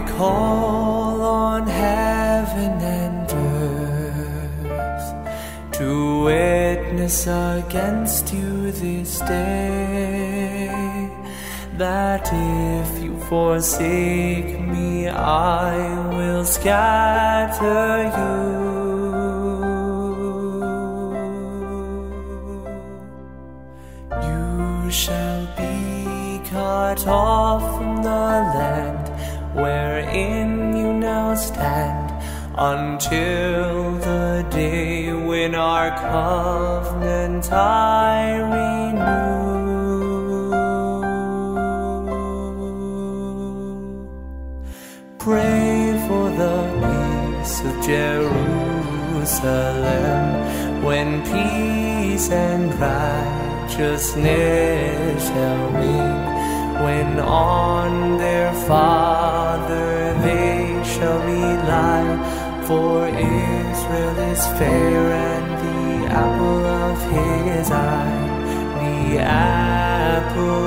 call on heaven and earth to witness against you this day that if you forsake me, I will scatter you. You shall be cut off until the day when our covenant I renew. Pray for the peace of Jerusalem when peace and righteousness shall reign. When on their Father they shall rely, for Israel is fair and the apple of his eye, the apple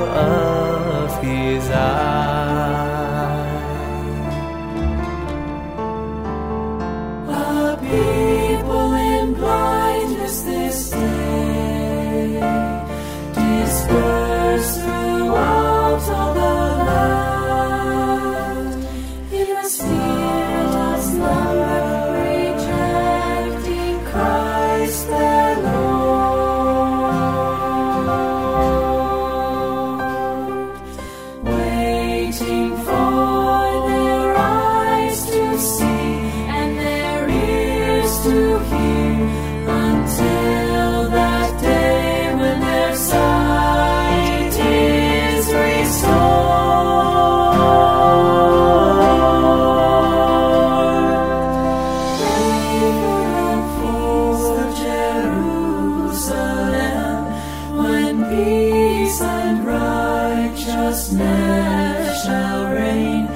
peace and righteousness shall reign.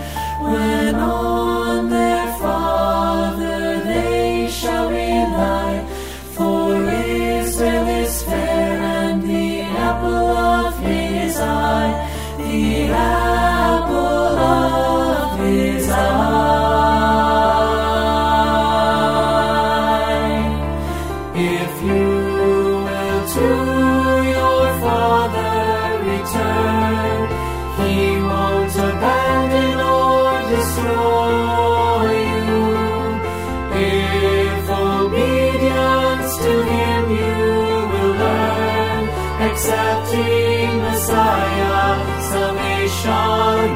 When on their Father they shall rely, for Israel is fair and the apple of his eye, the apple of his eye. If you will to He won't abandon or destroy you. If obedience to Him you will learn, accepting Messiah, salvation